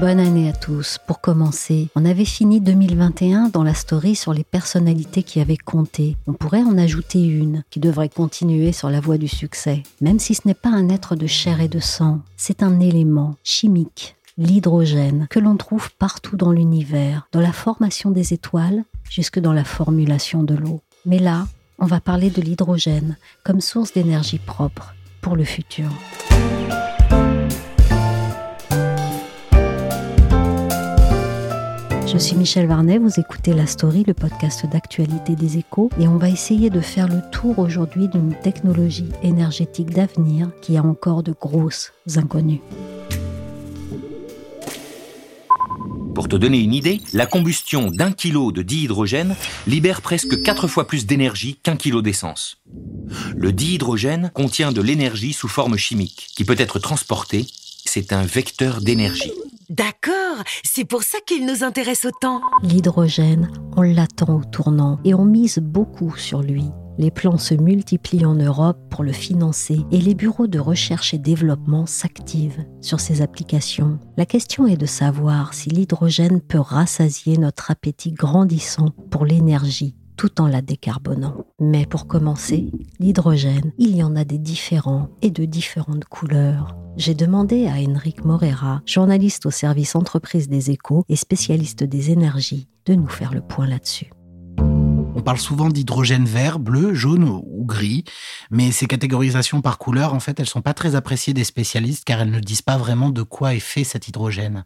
Bonne année à tous. Pour commencer, on avait fini 2021 dans la story sur les personnalités qui avaient compté. On pourrait en ajouter une qui devrait continuer sur la voie du succès. Même si ce n'est pas un être de chair et de sang, c'est un élément chimique, l'hydrogène, que l'on trouve partout dans l'univers, dans la formation des étoiles jusque dans la formulation de l'eau. Mais là, on va parler de l'hydrogène comme source d'énergie propre pour le futur. Je suis Michel Varnet, vous écoutez La Story, le podcast d'actualité des échos, et on va essayer de faire le tour aujourd'hui d'une technologie énergétique d'avenir qui a encore de grosses inconnues. Pour te donner une idée, la combustion d'un kilo de dihydrogène libère presque quatre fois plus d'énergie qu'un kilo d'essence. Le dihydrogène contient de l'énergie sous forme chimique qui peut être transportée. C'est un vecteur d'énergie. D'accord, c'est pour ça qu'il nous intéresse autant. L'hydrogène, on l'attend au tournant et on mise beaucoup sur lui. Les plans se multiplient en Europe pour le financer et les bureaux de recherche et développement s'activent sur ces applications. La question est de savoir si l'hydrogène peut rassasier notre appétit grandissant pour l'énergie tout en la décarbonant. Mais pour commencer, l'hydrogène, il y en a des différents et de différentes couleurs. J'ai demandé à Enric Morera, journaliste au service entreprise des échos et spécialiste des énergies, de nous faire le point là-dessus. Parle souvent d'hydrogène vert, bleu, jaune ou gris, mais ces catégorisations par couleur, en fait, elles sont pas très appréciées des spécialistes car elles ne disent pas vraiment de quoi est fait cet hydrogène.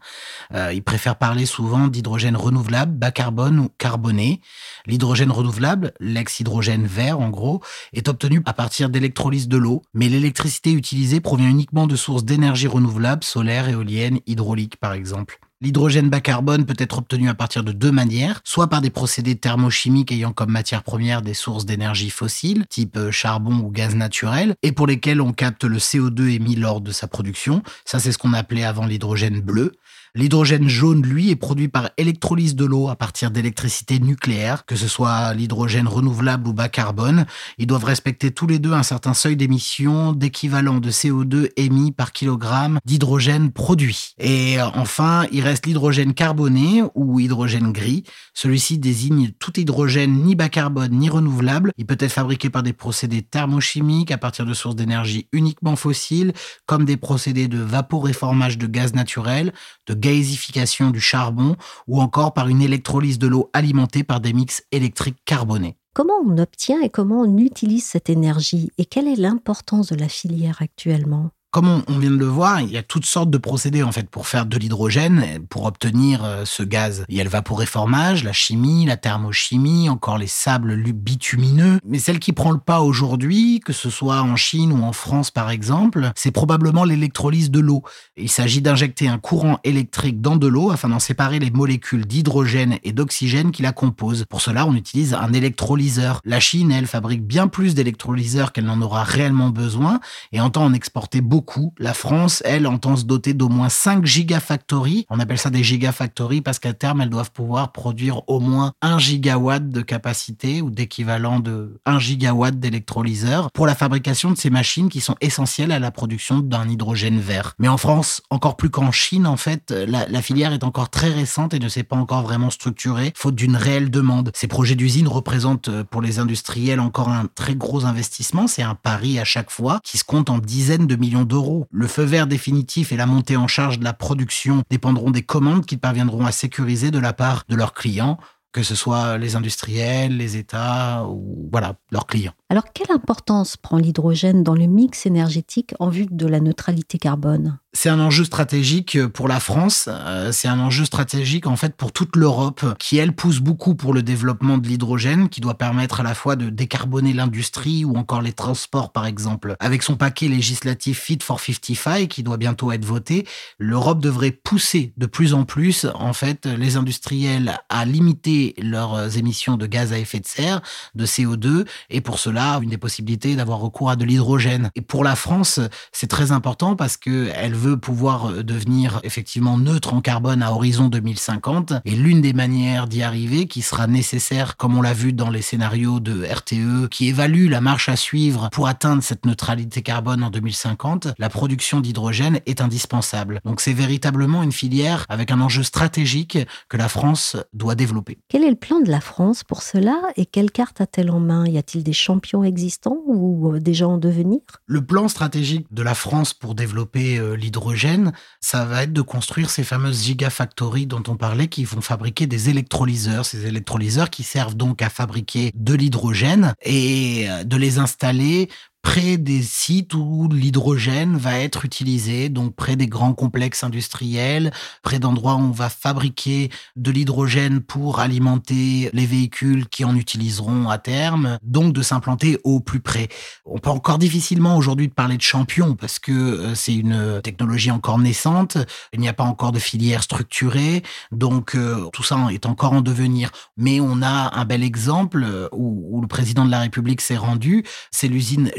Euh, ils préfèrent parler souvent d'hydrogène renouvelable, bas carbone ou carboné. L'hydrogène renouvelable, l'ex-hydrogène vert en gros, est obtenu à partir d'électrolyse de l'eau, mais l'électricité utilisée provient uniquement de sources d'énergie renouvelable, solaire, éolienne, hydraulique par exemple. L'hydrogène bas carbone peut être obtenu à partir de deux manières, soit par des procédés thermochimiques ayant comme matière première des sources d'énergie fossiles, type charbon ou gaz naturel, et pour lesquels on capte le CO2 émis lors de sa production. Ça, c'est ce qu'on appelait avant l'hydrogène bleu. L'hydrogène jaune, lui, est produit par électrolyse de l'eau à partir d'électricité nucléaire, que ce soit l'hydrogène renouvelable ou bas carbone. Ils doivent respecter tous les deux un certain seuil d'émission d'équivalent de CO2 émis par kilogramme d'hydrogène produit. Et enfin, il reste l'hydrogène carboné ou hydrogène gris. Celui-ci désigne tout hydrogène ni bas carbone ni renouvelable. Il peut être fabriqué par des procédés thermochimiques à partir de sources d'énergie uniquement fossiles, comme des procédés de vaporéformage de gaz naturel, de gazification du charbon ou encore par une électrolyse de l'eau alimentée par des mix électriques carbonés. Comment on obtient et comment on utilise cette énergie et quelle est l'importance de la filière actuellement? Comme on, vient de le voir, il y a toutes sortes de procédés en fait pour faire de l'hydrogène, pour obtenir euh, ce gaz. Il y a le vaporéformage, la chimie, la thermochimie, encore les sables bitumineux. Mais celle qui prend le pas aujourd'hui, que ce soit en Chine ou en France par exemple, c'est probablement l'électrolyse de l'eau. Il s'agit d'injecter un courant électrique dans de l'eau afin d'en séparer les molécules d'hydrogène et d'oxygène qui la composent. Pour cela, on utilise un électrolyseur. La Chine, elle, fabrique bien plus d'électrolyseurs qu'elle n'en aura réellement besoin et entend en exporter beaucoup la France, elle, entend se doter d'au moins 5 gigafactories. On appelle ça des gigafactories parce qu'à terme, elles doivent pouvoir produire au moins 1 gigawatt de capacité ou d'équivalent de 1 gigawatt d'électrolyseurs pour la fabrication de ces machines qui sont essentielles à la production d'un hydrogène vert. Mais en France, encore plus qu'en Chine, en fait, la, filière est encore très récente et ne s'est pas encore vraiment structurée, faute d'une réelle demande. Ces projets d'usine représentent euh, pour les industriels encore un très gros investissement. C'est un pari à chaque fois qui se compte en dizaines de millions d'euros. Le feu vert définitif et la montée en charge de la production dépendront des commandes qu'ils parviendront à sécuriser de la part de leurs clients que ce soit les industriels, les États ou voilà, leurs clients. Alors quelle importance prend l'hydrogène dans le mix énergétique en vue de la neutralité carbone? C'est un enjeu stratégique pour la France, euh, c'est un enjeu stratégique en fait pour toute l'Europe qui elle pousse beaucoup pour le développement de l'hydrogène qui doit permettre à la fois de décarboner l'industrie ou encore les transports par exemple. Avec son paquet législatif Fit for 55 qui doit bientôt être voté, l'Europe devrait pousser de plus en plus en fait les industriels à limiter leurs émissions de gaz à effet de serre, de CO2 et pour cela une des possibilités d'avoir recours à de l'hydrogène. Et pour la France, c'est très important parce que elle veut pouvoir euh, devenir effectivement neutre en carbone à horizon 2050. Et l'une des manières d'y arriver, qui sera nécessaire, comme on l'a vu dans les scénarios de RTE, qui évalue la marche à suivre pour atteindre cette neutralité carbone en 2050, la production d'hydrogène est indispensable. Donc c'est véritablement une filière avec un enjeu stratégique que la France doit développer. Quel est le plan de la France pour cela et quelle carte a-t-elle en main? Y a-t-il des champions? Existants ou euh, déjà en devenir? Le plan stratégique de la France pour développer euh, l'hydrogène, ça va être de construire ces fameuses gigafactories dont on parlait qui vont fabriquer des électrolyseurs. Ces électrolyseurs qui servent donc à fabriquer de l'hydrogène et euh, de les installer près des sites où l'hydrogène va être utilisé, donc près des grands complexes industriels, près d'endroits où on va fabriquer de l'hydrogène pour alimenter les véhicules qui en utiliseront à terme, donc de s'implanter au plus près. On peut encore difficilement aujourd'hui parler de champion parce que euh, c'est une technologie encore naissante, il n'y a pas encore de filière structurée, donc euh, tout ça est encore en devenir. Mais on a un bel exemple euh, où, où le président de la République s'est rendu, c'est l'usine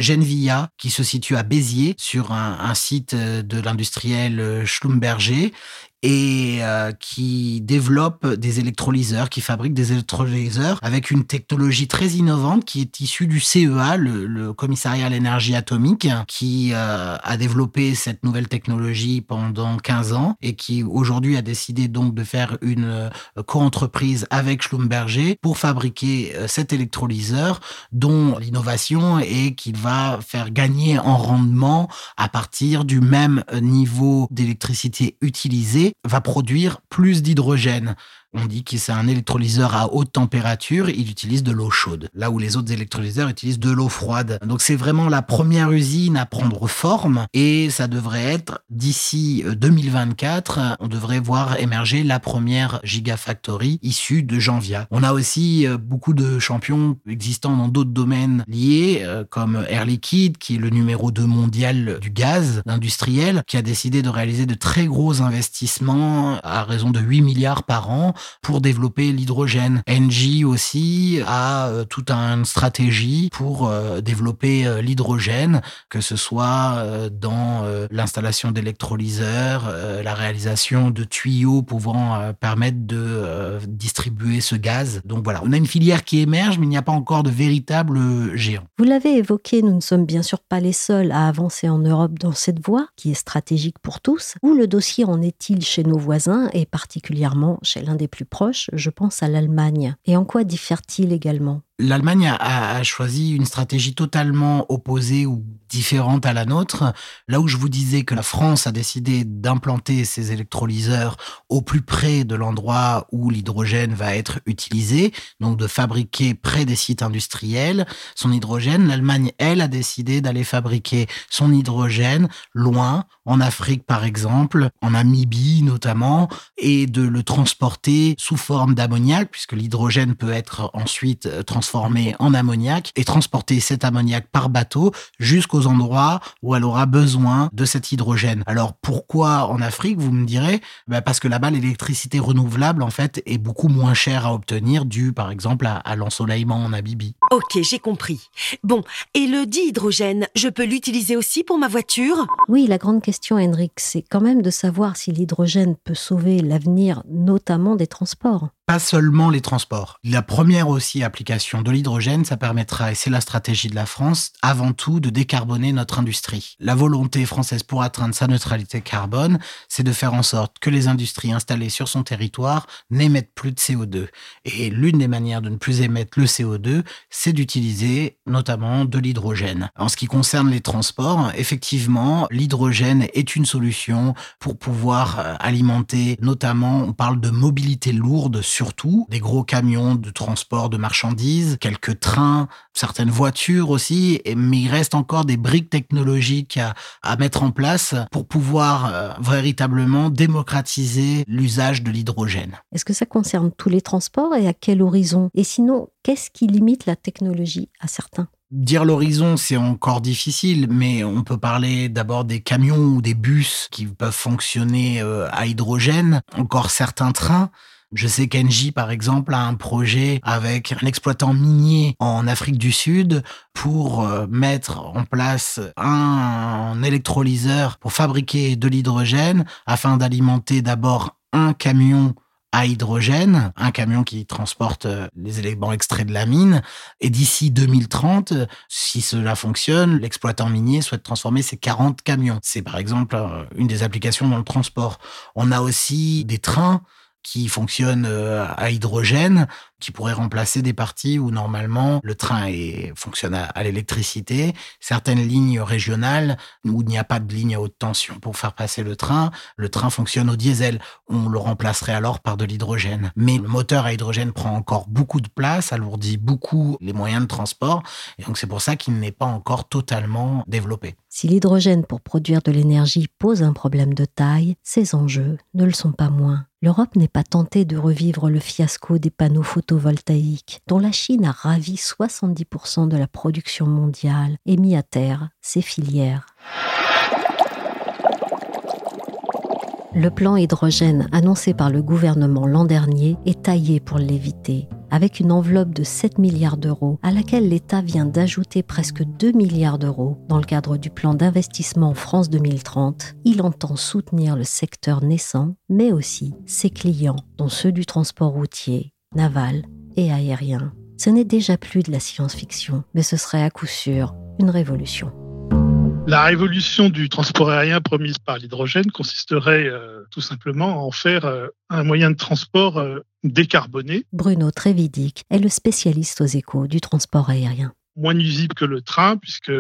Qui se situe à Béziers, sur un, un site de l'industriel Schlumberger et euh, qui développe des électrolyseurs, qui fabrique des électrolyseurs avec une technologie très innovante qui est issue du CEA, le, commissariat à l'énergie atomique, qui euh, a développé cette nouvelle technologie pendant 15 ans et qui aujourd'hui a décidé donc de faire une euh, co-entreprise avec Schlumberger pour fabriquer cet électrolyseur dont l'innovation est qu'il va faire gagner en rendement à partir du même niveau d'électricité utilisée va produire plus d'hydrogène. On dit que c'est un électrolyseur à haute température, il utilise de l'eau chaude, là où les autres électrolyseurs utilisent de l'eau froide. Donc c'est vraiment la première usine à prendre forme et ça devrait être d'ici 2024, euh, on devrait voir émerger la première gigafactory issue de Janvia. On a aussi euh, beaucoup de champions existants dans d'autres domaines liés, euh, comme Air Liquide, qui est le numéro 2 mondial du gaz industriel, qui a décidé de réaliser de très gros investissements à raison de 8 milliards par an pour développer l'hydrogène. Engie aussi a euh, toute une stratégie pour euh, développer euh, l'hydrogène, que ce soit dans l'installation d'électrolyseurs, la réalisation de tuyaux pouvant permettre de distribuer ce gaz. Donc voilà, on a une filière qui émerge, mais il n'y a pas encore de véritable géant. Vous l'avez évoqué, nous ne sommes bien sûr pas les seuls à avancer en Europe dans cette voie, qui est stratégique pour tous. Où le dossier en est-il chez nos voisins et particulièrement chez l'un des plus proches, je pense à l'Allemagne. Et en quoi diffère-t-il également? L'Allemagne a, a, choisi une stratégie totalement opposée ou différente à la nôtre. Là où je vous disais que la France a décidé d'implanter ses électrolyseurs au plus près de l'endroit où l'hydrogène va être utilisé, donc de fabriquer près des sites industriels son hydrogène, l'Allemagne, elle, a décidé d'aller fabriquer son hydrogène loin, en Afrique par exemple, en Namibie notamment, et de le transporter sous forme d'ammoniac, puisque l'hydrogène peut être ensuite transformé transformer en ammoniac et transporter cet ammoniac par bateau jusqu'aux endroits où elle aura besoin de cet hydrogène. Alors pourquoi en Afrique, vous me direz? Ben Parce que là-bas, l'électricité renouvelable, en fait, est beaucoup moins chère à obtenir, dû par exemple à, à l'ensoleillement en Namibie. Ok, j'ai compris. Bon, et le dihydrogène, je peux l'utiliser aussi pour ma voiture? Oui, la grande question, Henrik, c'est quand même de savoir si l'hydrogène peut sauver l'avenir, notamment des transports pas seulement les transports. La première aussi application de l'hydrogène, ça permettra, et c'est la stratégie de la France, avant tout de décarboner notre industrie. La volonté française pour atteindre sa neutralité carbone, c'est de faire en sorte que les industries installées sur son territoire n'émettent plus de CO2. Et l'une des manières de ne plus émettre le CO2, c'est d'utiliser notamment de l'hydrogène. En ce qui concerne les transports, effectivement, l'hydrogène est une solution pour pouvoir euh, alimenter, notamment, on parle de mobilité lourde sur surtout des gros camions de transport de marchandises, quelques trains, certaines voitures aussi, mais il reste encore des briques technologiques à, à mettre en place pour pouvoir euh, véritablement démocratiser l'usage de l'hydrogène. Est-ce que ça concerne tous les transports et à quel horizon? Et sinon, qu'est-ce qui limite la technologie à certains? Dire l'horizon, c'est encore difficile, mais on peut parler d'abord des camions ou des bus qui peuvent fonctionner euh, à hydrogène, encore certains trains. Je sais qu'Engie, par exemple, a un projet avec un exploitant minier en Afrique du Sud pour euh, mettre en place un électrolyseur pour fabriquer de l'hydrogène afin d'alimenter d'abord un camion à hydrogène, un camion qui transporte euh, les éléments extraits de la mine. Et d'ici 2030, si cela fonctionne, l'exploitant minier souhaite transformer ses 40 camions. C'est par exemple euh, une des applications dans le transport. On a aussi des trains qui fonctionnent euh, à hydrogène qui pourrait remplacer des parties où normalement le train est, fonctionne à, l'électricité, certaines lignes régionales où il n'y a pas de ligne à haute tension pour faire passer le train, le train fonctionne au diesel. On le remplacerait alors par de l'hydrogène. Mais le moteur à hydrogène prend encore beaucoup de place, alourdit beaucoup les moyens de transport, et donc c'est pour ça qu'il n'est pas encore totalement développé. Si l'hydrogène pour produire de l'énergie pose un problème de taille, ses enjeux ne le sont pas moins. L'Europe n'est pas tentée de revivre le fiasco des panneaux photovoltaïques dont la Chine a ravi 70% de la production mondiale et mis à terre ses filières. Le plan hydrogène annoncé par le gouvernement l'an dernier est taillé pour l'éviter, avec une enveloppe de 7 milliards d'euros à laquelle l'État vient d'ajouter presque 2 milliards d'euros dans le cadre du plan d'investissement France 2030. Il entend soutenir le secteur naissant, mais aussi ses clients, dont ceux du transport routier, naval et aérien. Ce n'est déjà plus de la science-fiction, mais ce serait à coup sûr une révolution. La révolution du transport aérien promise par l'hydrogène consisterait euh, tout simplement à en faire euh, un moyen de transport euh, décarboné. Bruno Trévidic est le spécialiste aux échos du transport aérien moins nuisible que le train, puisque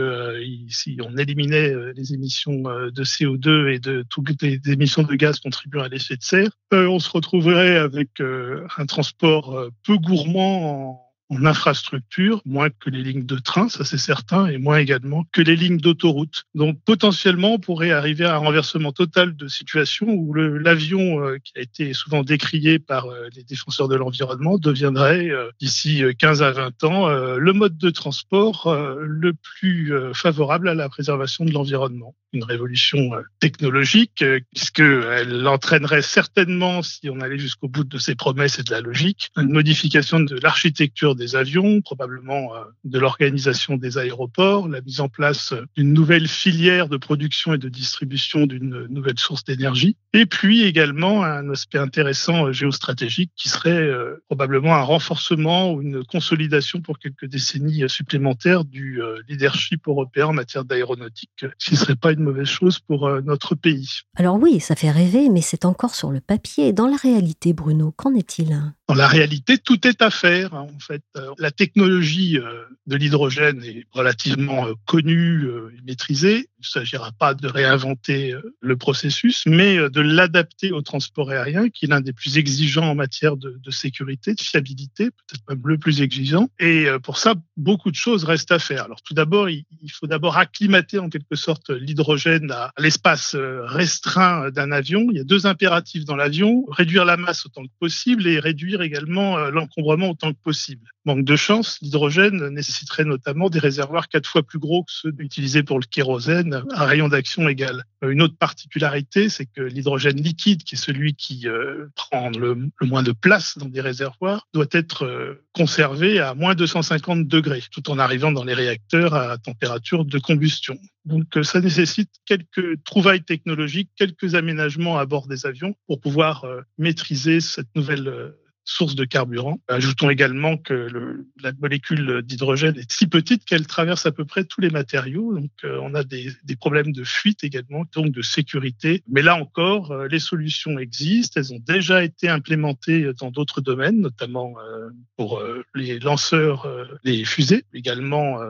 si on éliminait les émissions de CO2 et de toutes les émissions de gaz contribuant à l'effet de serre, on se retrouverait avec un transport peu gourmand en infrastructure, moins que les lignes de train, ça c'est certain, et moins également que les lignes d'autoroute. Donc potentiellement, on pourrait arriver à un renversement total de situation où l'avion, euh, qui a été souvent décrié par euh, les défenseurs de l'environnement, deviendrait euh, d'ici 15 à 20 ans le mode de transport le plus favorable à la préservation de l'environnement. Une révolution technologique, puisqu'elle entraînerait certainement, si on allait jusqu'au bout de ses promesses et de la logique, une modification de l'architecture des avions, probablement euh, de l'organisation des aéroports, la mise en place d'une nouvelle filière de production et de distribution d'une nouvelle source d'énergie, et puis également un aspect intéressant euh, géostratégique qui serait euh, probablement un renforcement ou une consolidation pour quelques décennies supplémentaires du leadership européen en matière d'aéronautique, ce qui ne serait pas une mauvaise chose pour notre pays. Alors oui, ça fait rêver, mais c'est encore sur le papier. Dans la réalité, Bruno, qu'en est-il? Dans la réalité, tout est à faire. Hein, en fait, la technologie euh, de l'hydrogène est relativement euh, connue et maîtrisée. Il ne s'agira pas de réinventer le processus, mais de l'adapter au transport aérien, qui est l'un des plus exigeants en matière de, sécurité, de fiabilité, peut-être même le plus exigeant. Et pour ça, beaucoup de choses restent à faire. Alors tout d'abord, il faut d'abord acclimater en quelque sorte l'hydrogène à l'espace restreint d'un avion. Il y a deux impératifs dans l'avion, réduire la masse autant que possible et réduire également l'encombrement autant que possible. Manque de chance, l'hydrogène nécessiterait notamment des réservoirs quatre fois plus gros que ceux utilisés pour le kérosène à rayon d'action égal. Euh, une autre particularité, c'est que l'hydrogène liquide, qui est celui qui euh, prend le, moins de place dans des réservoirs, doit être euh, conservé à moins 250 degrés, tout en arrivant dans les réacteurs à température de combustion. Donc ça nécessite quelques trouvailles technologiques, quelques aménagements à bord des avions pour pouvoir maîtriser cette nouvelle source de carburant. Ajoutons également que le, la molécule d'hydrogène est si petite qu'elle traverse à peu près tous les matériaux. Donc, euh, on a des, des, problèmes de fuite également, donc de sécurité. Mais là encore, euh, les solutions existent. Elles ont déjà été implémentées dans d'autres domaines, notamment euh, pour les lanceurs, les fusées, également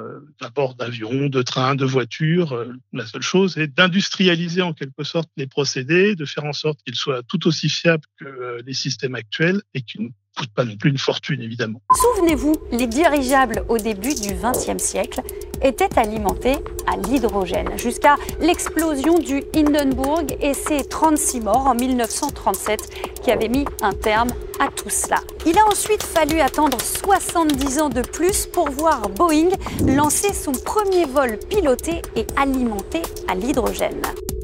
à bord d'avions, de trains, de voitures. la seule chose est d'industrialiser en quelque sorte les procédés, de faire en sorte qu'ils soient tout aussi fiables que les systèmes actuels et coûte pas non plus une fortune, évidemment. Souvenez-vous, les dirigeables au début du XXe siècle étaient alimentés à l'hydrogène, jusqu'à l'explosion du Hindenburg et ses 36 morts en 1937 qui avaient mis un terme à tout cela. Il a ensuite fallu attendre 70 ans de plus pour voir Boeing lancer son premier vol piloté et alimenté à l'hydrogène.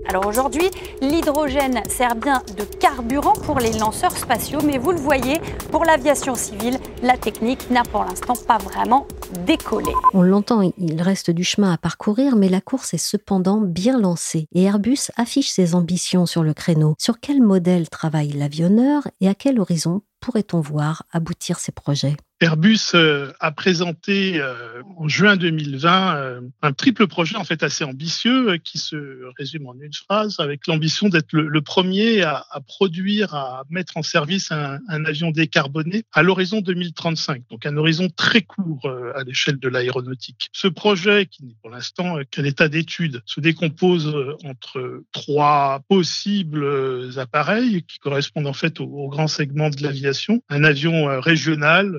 Alors aujourd'hui, l'hydrogène sert bien de carburant pour les lanceurs spatiaux, mais vous le voyez, pour l'aviation civile, la technique n'a pour l'instant pas vraiment décollé. On l'entend, il reste du chemin à parcourir, mais la course est cependant bien lancée et Airbus affiche ses ambitions sur le créneau. Sur quel modèle travaille l'avionneur et à quel horizon pourrait-on voir aboutir ces projets? Airbus euh, a présenté euh, en juin 2020 euh, un triple projet en fait assez ambitieux qui se résume en une phrase avec l'ambition d'être le, premier à, produire, à mettre en service un, avion décarboné à l'horizon 2035, donc un horizon très court à l'échelle de l'aéronautique. Ce projet, qui n'est pour l'instant qu'un état d'étude, se décompose entre trois possibles appareils qui correspondent en fait au, au grand segment de l'aviation, un avion régional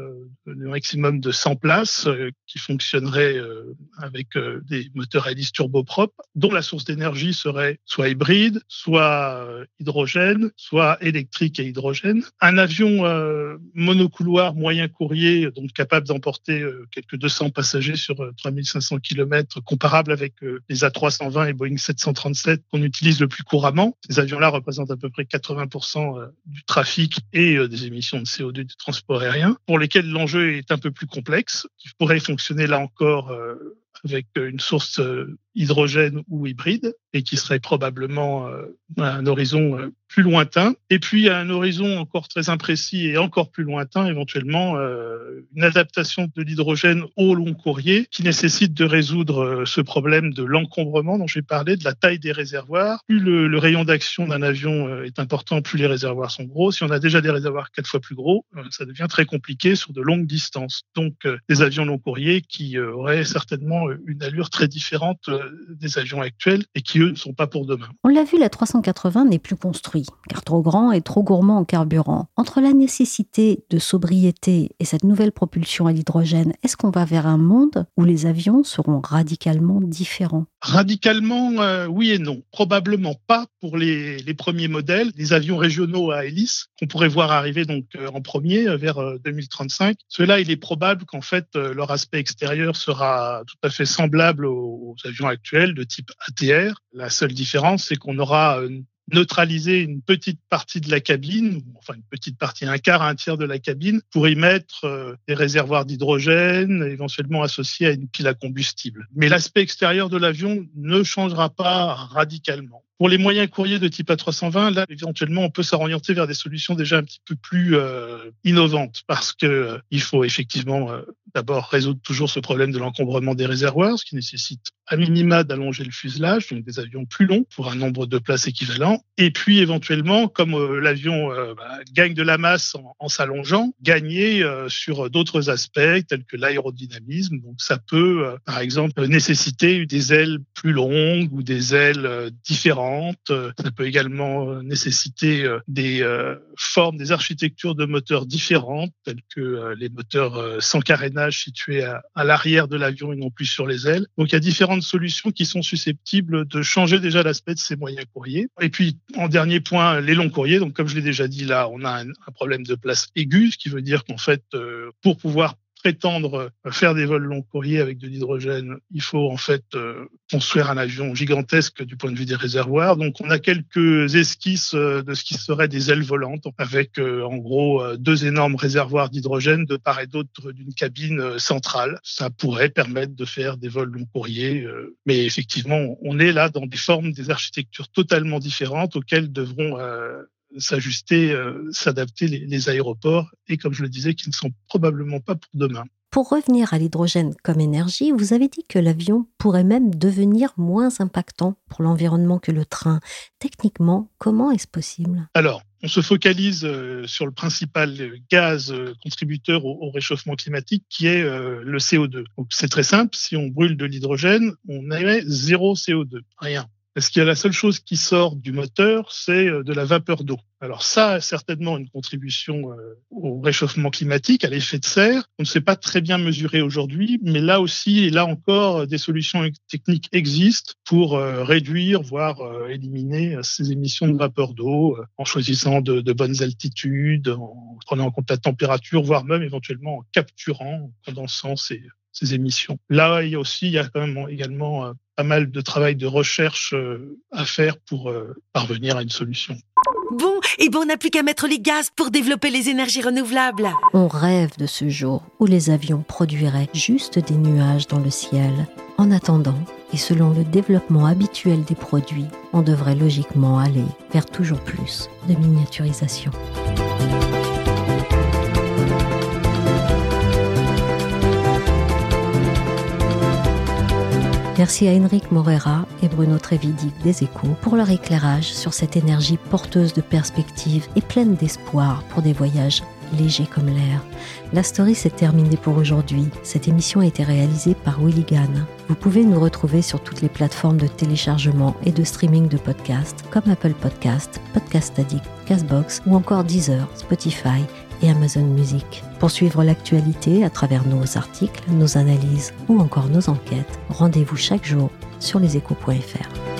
le maximum de 100 places euh, qui fonctionnerait euh, avec euh, des moteurs à hélice turboprop dont la source d'énergie serait soit hybride, soit hydrogène, soit électrique et hydrogène. Un avion monocouloir moyen courrier donc capable d'emporter quelques 200 passagers sur 3500 km comparable avec les A320 et Boeing 737 qu'on utilise le plus couramment. Ces avions-là représentent à peu près 80% du trafic et des émissions de CO2 du transport aérien pour lesquels l'enjeu est un peu plus complexe, qui pourrait fonctionner là encore euh, avec une source euh, hydrogène ou hybride et qui serait probablement euh, un horizon euh, plus lointain. Et puis à un horizon encore très imprécis et encore plus lointain, éventuellement une adaptation de l'hydrogène au long courrier qui nécessite de résoudre ce problème de l'encombrement dont j'ai parlé, de la taille des réservoirs. Plus le, rayon d'action d'un avion est important, plus les réservoirs sont gros. Si on a déjà des réservoirs quatre fois plus gros, ça devient très compliqué sur de longues distances. Donc des avions long courrier qui auraient certainement une allure très différente euh, des avions actuels et qui, eux, ne sont pas pour demain. On l'a vu, la 380 n'est plus construit, car trop grand et trop gourmand en carburant. Entre la nécessité de sobriété et cette nouvelle propulsion à l'hydrogène, est-ce qu'on va vers un monde où les avions seront radicalement différents? Radicalement, euh, oui et non. Probablement pas pour les, les, premiers modèles, les avions régionaux à hélice qu'on pourrait voir arriver donc euh, en premier vers 2035. Cela, il est probable qu'en fait leur aspect extérieur sera tout à fait semblable aux, avions actuels de type ATR. La seule différence, c'est qu'on aura neutralisé une petite partie de la cabine, enfin une petite partie, un quart un tiers de la cabine, pour y mettre euh, des réservoirs d'hydrogène, éventuellement associés à une pile à combustible. Mais l'aspect extérieur de l'avion ne changera pas radicalement. Pour les moyens courriers de type A320, là, éventuellement, on peut s'orienter vers des solutions déjà un petit peu plus euh, innovantes parce que euh, il faut effectivement euh, d'abord résoudre toujours ce problème de l'encombrement des réservoirs, ce qui nécessite à minima d'allonger le fuselage, donc des avions plus longs pour un nombre de places équivalent. Et puis éventuellement, comme l'avion bah, gagne de la masse en, s'allongeant, gagner sur d'autres aspects tels que l'aérodynamisme. Donc ça peut, par exemple, nécessiter des ailes plus longues ou des ailes différentes ça peut également euh, nécessiter euh, des euh, formes, des architectures de moteurs différentes, telles que les moteurs sans carénage situés à, l'arrière de l'avion et non plus sur les ailes. Donc il y a différentes solutions qui sont susceptibles de changer déjà l'aspect de ces moyens courriers. Et puis en dernier point, les longs courriers. Donc comme je l'ai déjà dit là, on a un, un problème de place aiguë, ce qui veut dire qu'en fait, pour pouvoir prétendre faire des vols long courriers avec de l'hydrogène, il faut en fait euh, construire un avion gigantesque du point de vue des réservoirs. Donc on a quelques esquisses euh, de ce qui serait des ailes volantes avec euh, en gros deux énormes réservoirs d'hydrogène de part et d'autre d'une cabine centrale. Ça pourrait permettre de faire des vols long courriers, mais effectivement on est là dans des formes, des architectures totalement différentes auxquelles devront s'ajuster, euh, s'adapter les, aéroports et, comme je le disais, qui ne sont probablement pas pour demain. Pour revenir à l'hydrogène comme énergie, vous avez dit que l'avion pourrait même devenir moins impactant pour l'environnement que le train. Techniquement, comment est-ce possible? Alors, on se focalise euh, sur le principal gaz euh, contributeur au, réchauffement climatique qui est le CO2. c'est très simple, si on brûle de l'hydrogène, on émet zéro CO2, rien. Parce qu'il y a la seule chose qui sort du moteur, c'est euh, de la vapeur d'eau? Alors ça a certainement une contribution euh, au réchauffement climatique, à l'effet de serre. On ne sait pas très bien mesurer aujourd'hui, mais là aussi et là encore, des solutions techniques existent pour réduire, voire éliminer ces émissions de vapeur d'eau en choisissant de bonnes altitudes, en prenant en compte la température, voire même éventuellement en capturant, en condensant ces, ces émissions. Là, il y a aussi, il y a quand même également euh, pas mal de travail de recherche euh, à faire pour euh, parvenir à une solution. Bon, et bon, on n'a plus qu'à mettre les gaz pour développer les énergies renouvelables. On rêve de ce jour où les avions produiraient juste des nuages dans le ciel. En attendant, et selon le développement habituel des produits, on devrait logiquement aller vers toujours plus de miniaturisation. Merci à Henrik Morera et Bruno Trevidic des Échos pour leur éclairage sur cette énergie porteuse de perspectives et pleine d'espoir pour des voyages légers comme l'air. La story s'est terminée pour aujourd'hui. Cette émission a été réalisée par Willy. Vous pouvez nous retrouver sur toutes les plateformes de téléchargement et de streaming de podcasts comme Apple Podcast, Podcast Addict, Castbox ou encore Deezer, Spotify et Amazon Music. Pour suivre l'actualité à travers nos articles, nos analyses ou encore nos enquêtes, rendez-vous chaque jour sur leséchos.fr.